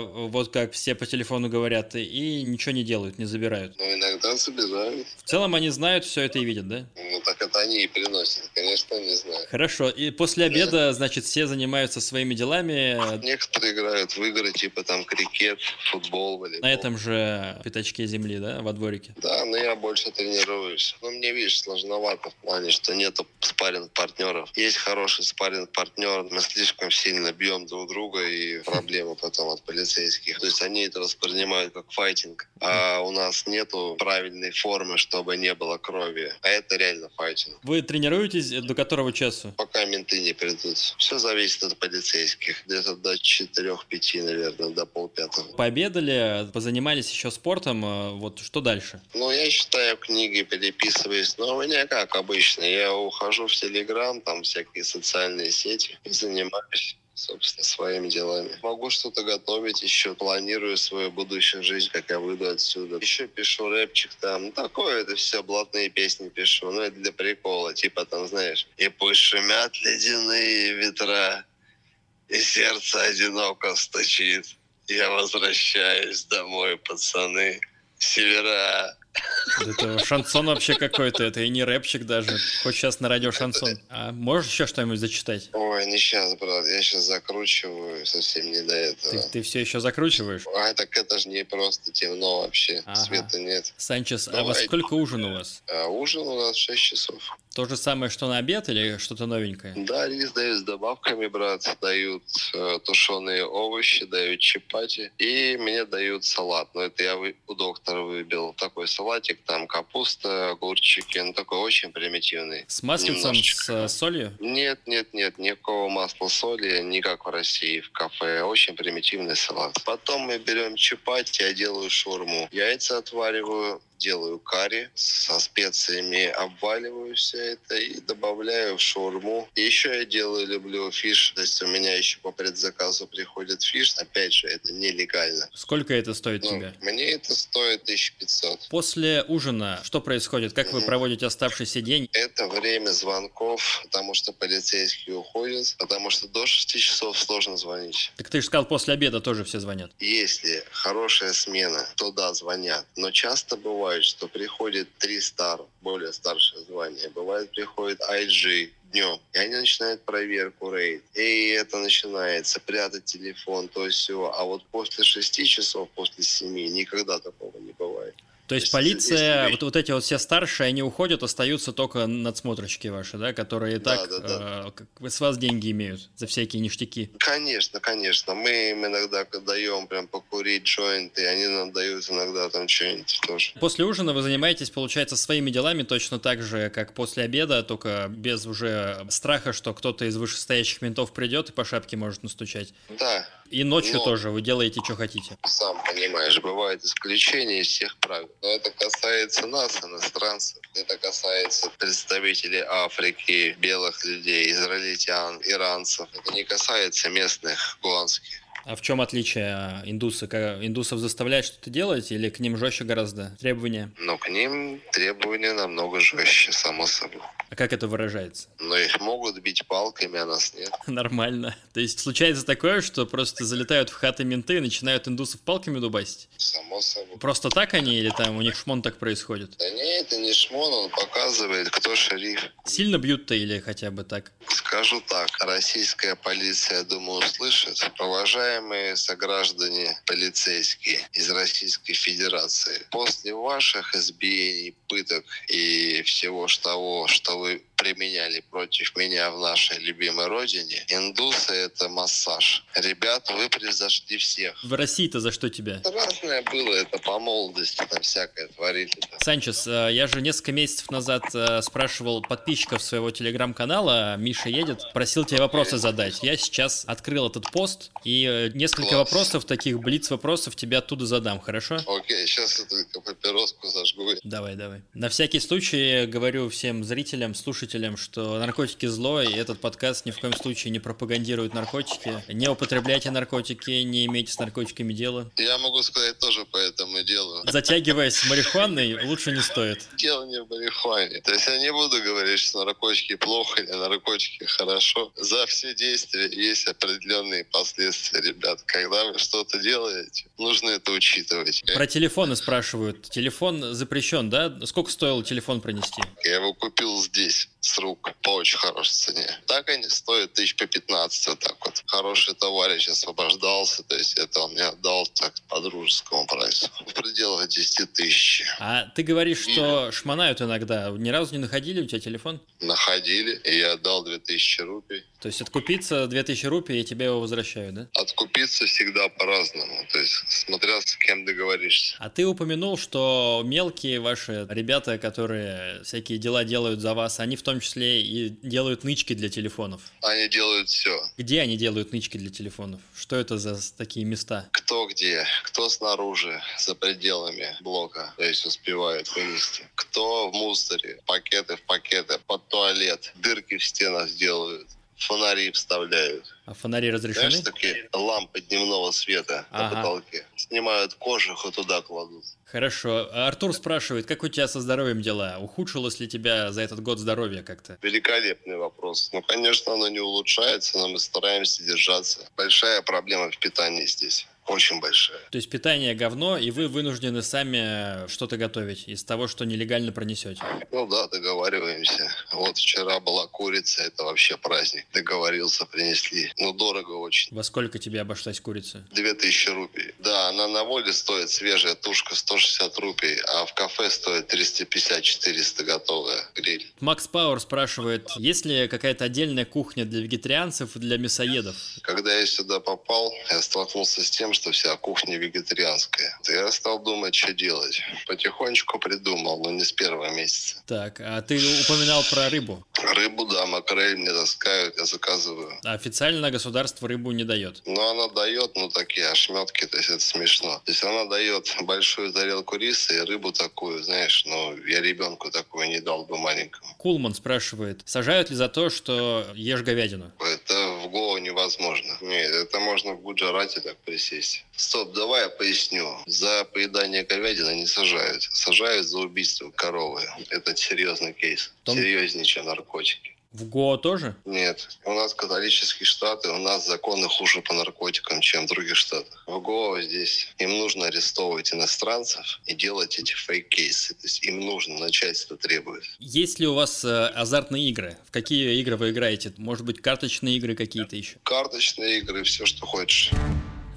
как все по телефону говорят, и ничего не делают, не забирают? Ну, иногда забирают. В целом они знают все это и видят, да? Ну, так это они и приносят, конечно, не знаю. Хорошо, и после обеда, значит, все занимаются своими делами? Некоторые играют в игры, типа там крикет, футбол, волейбол. На этом же пятачке земли, да, во дворике? Да, но я больше тренируюсь. Но мне, видишь, сложновато в плане, что нету спарринг партнеров. Есть хороший спарринг партнер, мы слишком сильно бьем друг друга и [LAUGHS] проблемы потом от полицейских. То есть они это воспринимают как файтинг, а у нас нету правильной формы, чтобы не было крови. А это реально файтинг. Вы тренируетесь до которого часу? Пока менты не придут. Все зависит от полицейских. Где-то до 4-5, наверное, до полпятого. Пообедали, позанимались еще спортом. Э, вот что дальше? Ну, я читаю книги, переписываюсь. Но у меня как обычно. Я ухожу в Телеграм, там всякие социальные сети и занимаюсь собственно, своими делами. Могу что-то готовить еще, планирую свою будущую жизнь, как я выйду отсюда. Еще пишу рэпчик там, ну, такое это все, блатные песни пишу, ну, это для прикола, типа там, знаешь, и пусть шумят ледяные ветра, и сердце одиноко стучит. Я возвращаюсь домой, пацаны. Севера. Это шансон вообще какой-то, это и не рэпчик даже. Хоть сейчас на радио шансон. А можешь еще что-нибудь зачитать? Ой, не сейчас, брат, я сейчас закручиваю, совсем не до этого. Ты, ты все еще закручиваешь? А, так это же не просто темно вообще, Ага. света нет. Санчес, а во Давай. сколько ужин у вас? А ужин у нас 6 часов. То же самое, что на обед или что-то новенькое? Да, рис дают с добавками, брат, дают э, тушеные овощи, дают чапати, и мне дают салат. Но это я вы- у доктора выбил. Такой салатик, там капуста, огурчики, ну такой очень примитивный. С маслицем, с э, солью? Нет, нет, нет, никакого масла соли, не как в России в кафе. Очень примитивный салат. Потом мы берем чапати, я делаю шаурму. Яйца отвариваю, делаю карри со специями, обваливаю все это и добавляю в шаурму. И еще я делаю, люблю fish. То есть у меня еще по предзаказу приходит fish. Опять же, это нелегально. Сколько это стоит Ну, тебе? мне это стоит 1500. После ужина что происходит? Как вы проводите оставшийся день? Это время звонков, потому что полицейские уходят, потому что до 6 часов сложно звонить. Так ты же сказал, после обеда тоже все звонят. Если хорошая смена, то да, звонят. Но часто бывает, что приходит три стар, более старшее звание. Бывает, приходит IG днем, и они начинают проверку рейд. И это начинается, прятать телефон, то все. А вот после шести часов, после семи, никогда такого не бывает. То есть полиция, если- вот, вот эти вот все старшие, они уходят, остаются только надсмотрщики ваши, да, которые Да, так да, да. э, с вас деньги имеют за всякие ништяки. Конечно, конечно. Мы им иногда даем прям покурить джойнты, они нам дают иногда там что-нибудь тоже. После ужина вы занимаетесь, получается, своими делами точно так же, как после обеда, только без уже страха, что кто-то из вышестоящих ментов придет и по шапке может настучать. Да, И ночью Но- тоже вы делаете, что хотите. сам понимаешь, бывают исключения из всех правил. Но это касается нас, иностранцев. Это касается представителей Африки, белых людей, израильтян, иранцев. Это не касается местных гуанских. А в чем отличие а, индусы? Индусов заставляют что-то делать или к ним жестче гораздо требования? Но к ним требования намного жестче, само собой. А как это выражается? Но их могут бить палками, а нас нет. [LAUGHS] Нормально. То есть случается такое, что просто залетают в хаты менты и начинают индусов палками дубасить? Само собой. Просто так они или там у них шмон так происходит? Да не, это не шмон, он показывает, кто шериф. Сильно бьют-то или хотя бы так? Скажу так, российская полиция, думаю, услышит. Уважаемые сограждане полицейские из Российской Федерации, после ваших избиений, пыток и всего того, что вы применяли против меня в нашей любимой родине, индусы — это массаж. Ребята, вы превзошли всех. В России-то за что тебя? Разное было, это по молодости, там всякое творили. Санчес, э, я же несколько месяцев назад э, спрашивал подписчиков своего телеграм-канала, Миша едет, просил тебе вопросы задать. Я сейчас открыл этот пост и э, несколько Класс. вопросов, таких блиц-вопросов тебе оттуда задам, хорошо? Окей, сейчас я только папироску зажгу. Давай, давай. На всякий случай говорю всем зрителям, слушателям, что наркотики зло, и этот подкаст ни в коем случае не пропагандирует наркотики. Не употребляйте наркотики, не имейте с наркотиками дела. Я могу сказать тоже по этому делу. Затягиваясь марихуаной, лучше не стоит. Дело не в марихуане. То есть я не буду говорить, что наркотики плохо или наркотики хорошо. За все действия есть определенные последствия, ребят. Когда вы что-то делаете, нужно это учитывать. Про телефоны спрашивают. Телефон запрещен, да? Сколько стоило телефон принести? Я его купил здесь, с рук, по очень хорошей цене. Так они стоят тысяч по 15, вот так вот. Хороший товарищ освобождался, то есть это он мне отдал так по дружескому прайсу. В пределах 10 тысяч. А ты говоришь, что шмонают иногда. Ни разу не находили у тебя телефон? Находили, и я отдал 2000 рупий. То есть откупиться 2000 рупий, и тебе его возвращают, да? Откупиться всегда по-разному, то есть смотря с кем договоришься. А ты упомянул, что мелкие ваши ребята, которые всякие дела делают за вас, они в том числе и делают нычки для телефонов. Они делают все. Где они делают нычки для телефонов? Что это за такие места? Кто где, кто снаружи, за пределами блока, то есть успевают вынести. Кто в мусоре, пакеты в пакеты, под туалет, дырки в стенах делают, фонари вставляют. А фонари разрешены? Знаешь, такие лампы дневного света Ага. на потолке. Снимают кожух и туда кладут. Хорошо. Артур спрашивает, как у тебя со здоровьем дела? Ухудшилось ли тебя за этот год здоровье как-то? Великолепный вопрос. Ну, конечно, оно не улучшается, но мы стараемся держаться. Большая проблема в питании здесь. Очень большая. То есть питание говно, и вы вынуждены сами что-то готовить из того, что нелегально пронесете? Ну да, договариваемся. Вот вчера была курица, это вообще праздник. Договорился, принесли. Ну, дорого очень. Во сколько тебе обошлась курица? 2000 рупий. Да, она на воле стоит свежая тушка 160 рупий, а в кафе стоит 350-400 готовая гриль. Макс Пауэр спрашивает, есть ли какая-то отдельная кухня для вегетарианцев и для мясоедов? Когда я сюда попал, я столкнулся с тем, что вся кухня вегетарианская. Я стал думать, что делать. Потихонечку придумал, но не с первого месяца. Так, а ты упоминал про рыбу. Рыбу, да, макрель мне таскают, я заказываю. А официально государство рыбу не дает? Ну, она дает, ну, такие ошметки, то есть это смешно. То есть она дает большую тарелку риса и рыбу такую, знаешь, ну, я ребенку такую не дал бы маленькому. Кулман спрашивает, сажают ли за то, что ешь говядину? Это в Гоа невозможно. Нет, это можно в Гуджарате так присесть. Стоп, давай я поясню. За поедание говядины не сажают. Сажают за убийство коровы. Это серьезный кейс. Том- Серьезнее, чем наркотики. В Гоа тоже? Нет, у нас католические штаты, у нас законы хуже по наркотикам, чем в других штатах. В Гоа здесь им нужно арестовывать иностранцев и делать эти фейк-кейсы. То есть им нужно, начальство требует. Есть ли у вас э, азартные игры? В какие игры вы играете? Может быть, карточные игры какие-то еще? Карточные игры, все, что хочешь.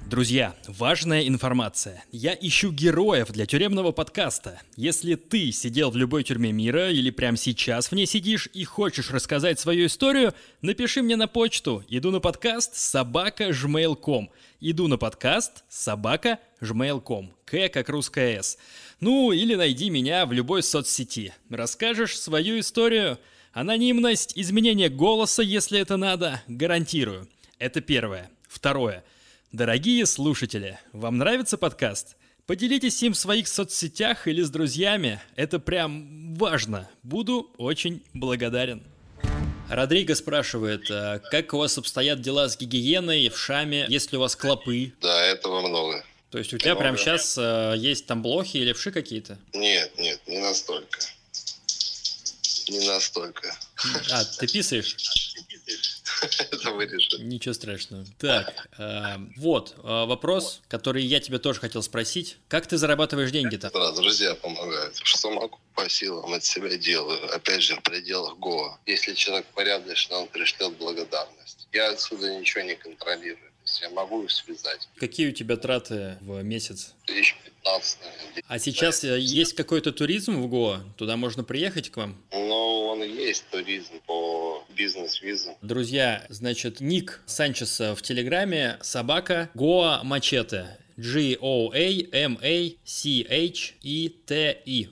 Друзья, важная информация. Я ищу героев для тюремного подкаста. Если ты сидел в любой тюрьме мира или прямо сейчас в ней сидишь и хочешь рассказать свою историю, напиши мне на почту. Иду на подкаст собака gmail.com. Иду на подкаст собака gmail.com. К как русская С. Ну, или найди меня в любой соцсети. Расскажешь свою историю. Анонимность, изменение голоса, если это надо, гарантирую. Это первое. Второе. Дорогие слушатели, вам нравится подкаст? Поделитесь им в своих соцсетях или с друзьями. Это прям важно. Буду очень благодарен. Родриго спрашивает, а как у вас обстоят дела с гигиеной в Шаме, есть ли у вас клопы? Да, этого много. То есть у тебя прямо сейчас есть там блохи или вши какие-то? Нет, нет, не настолько. Не настолько. А, ты писаешь? [LAUGHS] Это вырежу. Ничего страшного. Так, э, вот э, вопрос, который я тебе тоже хотел спросить. Как ты зарабатываешь деньги-то? Да, друзья помогают. Что могу по силам от себя делаю. Опять же, в пределах Гоа. Если человек порядочный, он пришлет благодарность. Я отсюда ничего не контролирую. Я могу их связать. Какие у тебя траты в месяц? Тысяч 15, наверное. А сейчас э, есть какой-то туризм в Гоа? Туда можно приехать к вам? Ну, он и есть туризм по бизнес-визам. Друзья, значит, ник Санчеса в Телеграме собака Гоа Мачете. G-O-A-M-A-C-H-E-T-E.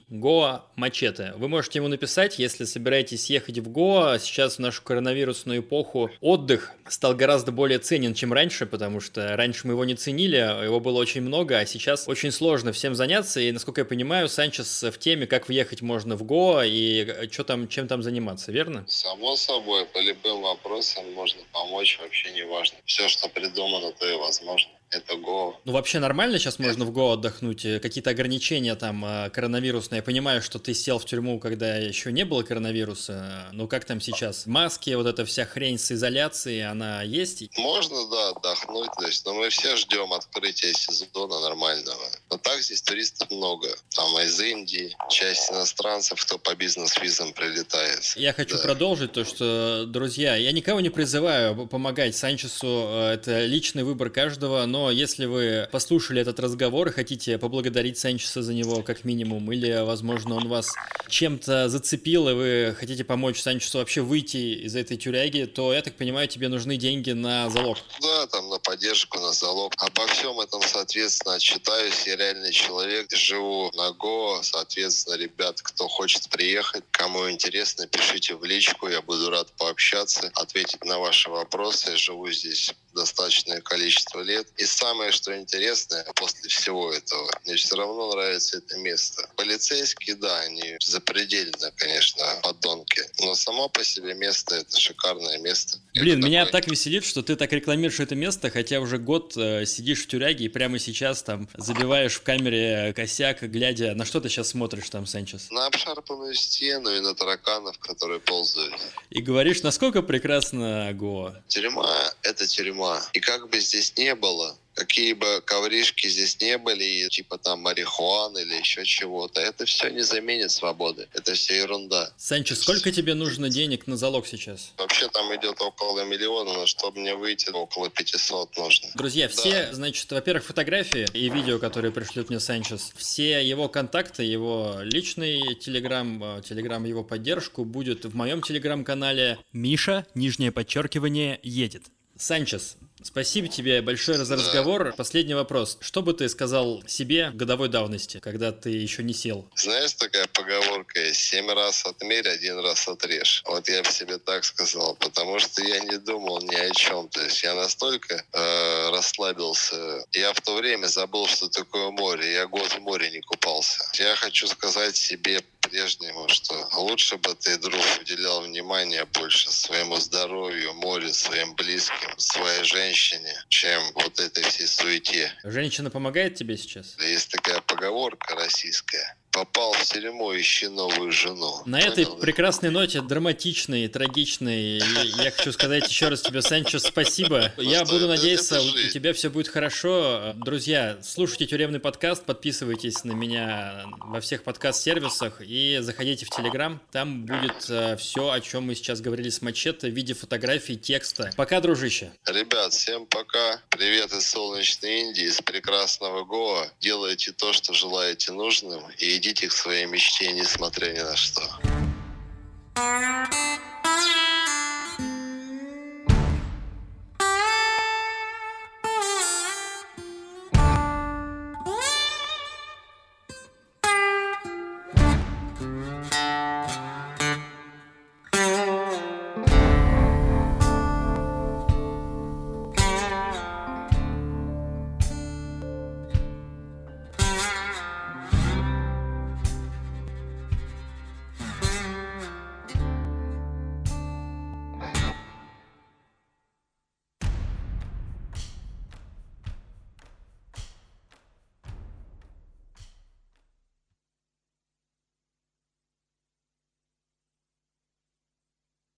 Гоа Мачете. Вы можете ему написать, если собираетесь ехать в Гоа. Сейчас в нашу коронавирусную эпоху отдых стал гораздо более ценен, чем раньше, потому что раньше мы его не ценили, его было очень много, а сейчас очень сложно всем заняться. И, насколько я понимаю, Санчес в теме, как въехать можно в Гоа и что там, чем там заниматься, верно? Само собой, по любым вопросам можно помочь, вообще не важно. Все, что придумано, то и возможно. Это Go. Ну, вообще нормально сейчас можно в Го отдохнуть? Э, Какие-то ограничения там э, коронавирусные? Я понимаю, что ты сел в тюрьму, когда еще не было коронавируса. Ну, как там сейчас? Маски, вот эта вся хрень с изоляцией, она есть? Можно, да, отдохнуть. То есть, но мы все ждем открытия сезона нормального. Но так здесь туристов много. Там из Индии, часть иностранцев, кто по бизнес-визам прилетает. Я хочу Да. продолжить то, что, друзья, я никого не призываю помогать Санчесу, э, это личный выбор каждого, но если вы послушали этот разговор и хотите поблагодарить Санчеса за него как минимум, или, возможно, он вас чем-то зацепил, и вы хотите помочь Санчесу вообще выйти из этой тюряги, то, я так понимаю, тебе нужны деньги на залог. Да, там на поддержку, на залог. Обо всем этом, соответственно, отчитаюсь. Я реальный человек, живу на Го. Соответственно, ребят, кто хочет приехать, кому интересно, пишите в личку. Я буду рад пообщаться, ответить на ваши вопросы. Я живу здесь достаточное количество лет. И самое, что интересное, после всего этого, мне все равно нравится это место. Полицейские, да, они запредельно, конечно, подонки. Но само по себе место, это шикарное место. Блин, Это меня такой- так веселит, что ты так рекламируешь это место, хотя уже год э, сидишь в тюряге и прямо сейчас там забиваешь в камере косяк, глядя, на что ты сейчас смотришь там, Санчес, На обшарпанную стену и на тараканов, которые ползают. и говоришь, насколько прекрасно Гоа. Тюрьма — это тюрьма. И как бы здесь не было, какие бы ковришки здесь не были, типа там марихуаны или еще чего-то, это все не заменит свободы. Это все ерунда. Санчо, сколько тебе нужно денег на залог сейчас? Вообще там идет около миллиона, но чтобы мне выйти, около 500 нужно. Друзья, все, да. значит, во-первых, фотографии и видео, которые пришлют мне Санчес, все его контакты, его личный телеграм, телеграм его поддержку будет в моем телеграм-канале Миша, нижнее подчеркивание, едет. Санчес, Спасибо тебе большое за разговор. Последний вопрос. Что бы ты сказал себе годовой давности, когда ты еще не сел? Знаешь, такая поговорка, семь раз отмерь, один раз отрежь. Вот я бы себе так сказал, потому что я не думал ни о чем. То есть я настолько э, расслабился. Я в то время забыл, что такое море. Я год в море не купался. Я хочу сказать себе по-прежнему, что лучше бы ты, друг, уделял внимание больше своему здоровью, морю, своим близким, своей женщине, чем вот этой всей суете. Женщина помогает тебе сейчас? Есть такая поговорка российская попал в тюрьму, ищи новую жену. На Понял, этой да? прекрасной ноте, драматичной, трагичной, я хочу сказать еще раз тебе, Санчо, спасибо. Ну я буду надеяться, у тебя все будет хорошо. Друзья, слушайте тюремный подкаст, подписывайтесь на меня во всех подкаст-сервисах и заходите в Телеграм. Там будет э, все, о чем мы сейчас говорили с Мачете, в виде фотографий, текста. Пока, дружище. Ребят, всем пока. Привет из солнечной Индии, из прекрасного Гоа. Делайте то, что желаете нужным, и идите к своей мечте, несмотря ни на что.